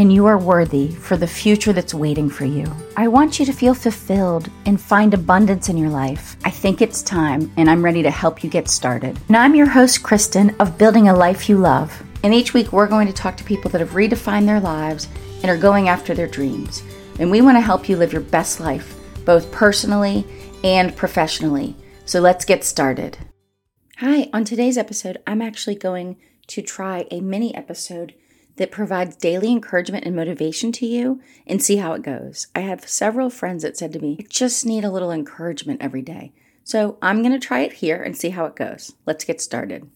and you are worthy for the future that's waiting for you. I want you to feel fulfilled and find abundance in your life. I think it's time, and I'm ready to help you get started. Now, I'm your host, Kristen, of Building a Life You Love. And each week, we're going to talk to people that have redefined their lives and are going after their dreams. And we want to help you live your best life, both personally and professionally. So let's get started. Hi, on today's episode, I'm actually going to try a mini episode that provides daily encouragement and motivation to you and see how it goes. I have several friends that said to me, I just need a little encouragement every day. So I'm going to try it here and see how it goes. Let's get started.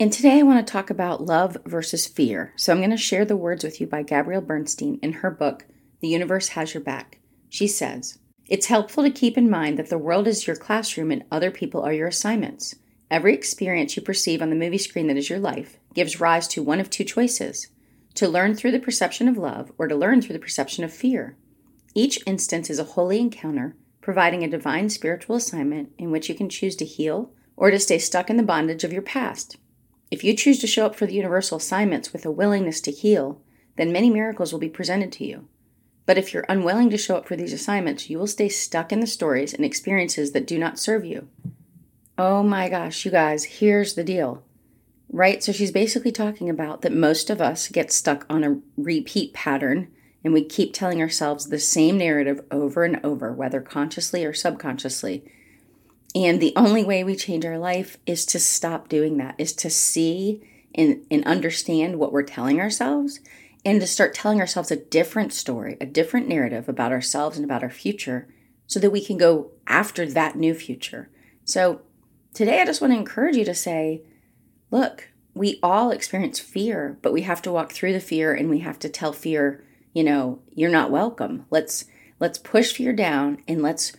And today I want to talk about love versus fear. So I'm going to share the words with you by Gabrielle Bernstein in her book, The Universe Has Your Back. She says, It's helpful to keep in mind that the world is your classroom and other people are your assignments. Every experience you perceive on the movie screen that is your life gives rise to one of two choices to learn through the perception of love or to learn through the perception of fear. Each instance is a holy encounter, providing a divine spiritual assignment in which you can choose to heal or to stay stuck in the bondage of your past. If you choose to show up for the universal assignments with a willingness to heal, then many miracles will be presented to you. But if you're unwilling to show up for these assignments, you will stay stuck in the stories and experiences that do not serve you. Oh my gosh, you guys, here's the deal. Right? So she's basically talking about that most of us get stuck on a repeat pattern and we keep telling ourselves the same narrative over and over, whether consciously or subconsciously. And the only way we change our life is to stop doing that, is to see and, and understand what we're telling ourselves and to start telling ourselves a different story, a different narrative about ourselves and about our future so that we can go after that new future. So Today, I just want to encourage you to say, look, we all experience fear, but we have to walk through the fear and we have to tell fear, you know, you're not welcome. Let's let's push fear down and let's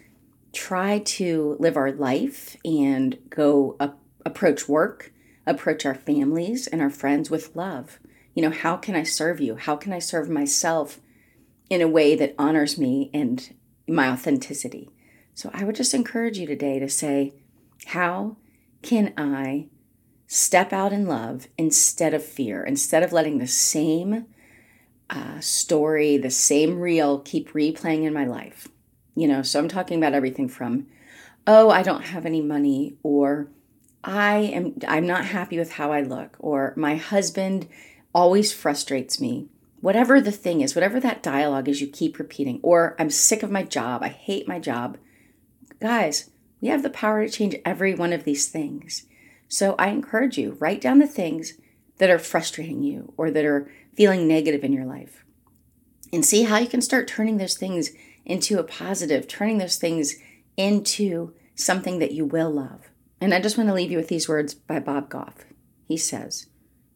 try to live our life and go up, approach work, approach our families and our friends with love. You know, how can I serve you? How can I serve myself in a way that honors me and my authenticity? So I would just encourage you today to say, how can I step out in love instead of fear, instead of letting the same uh, story, the same reel keep replaying in my life? You know, so I'm talking about everything from, oh, I don't have any money, or I am I'm not happy with how I look, or my husband always frustrates me. Whatever the thing is, whatever that dialogue is you keep repeating, or I'm sick of my job, I hate my job. Guys, we have the power to change every one of these things. So I encourage you, write down the things that are frustrating you or that are feeling negative in your life and see how you can start turning those things into a positive, turning those things into something that you will love. And I just want to leave you with these words by Bob Goff. He says,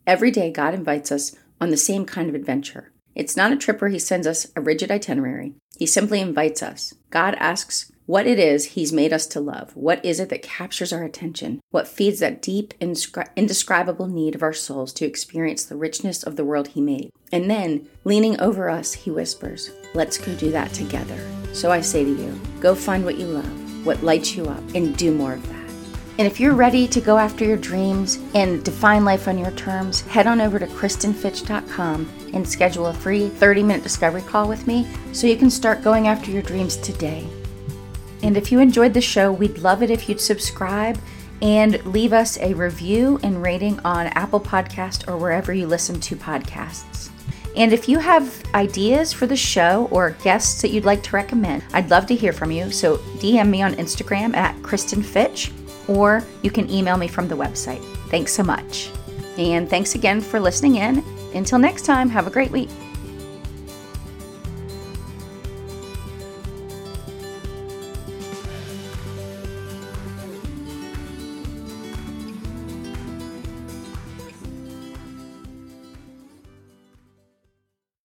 Every day God invites us on the same kind of adventure. It's not a trip where He sends us a rigid itinerary, He simply invites us. God asks what it is He's made us to love. What is it that captures our attention? What feeds that deep, indescribable need of our souls to experience the richness of the world He made? And then, leaning over us, He whispers, Let's go do that together. So I say to you, go find what you love, what lights you up, and do more of that. And if you're ready to go after your dreams and define life on your terms, head on over to KristenFitch.com and schedule a free 30 minute discovery call with me so you can start going after your dreams today. And if you enjoyed the show, we'd love it if you'd subscribe and leave us a review and rating on Apple Podcast or wherever you listen to podcasts. And if you have ideas for the show or guests that you'd like to recommend, I'd love to hear from you. So DM me on Instagram at Kristen Fitch, or you can email me from the website. Thanks so much. And thanks again for listening in. Until next time, have a great week.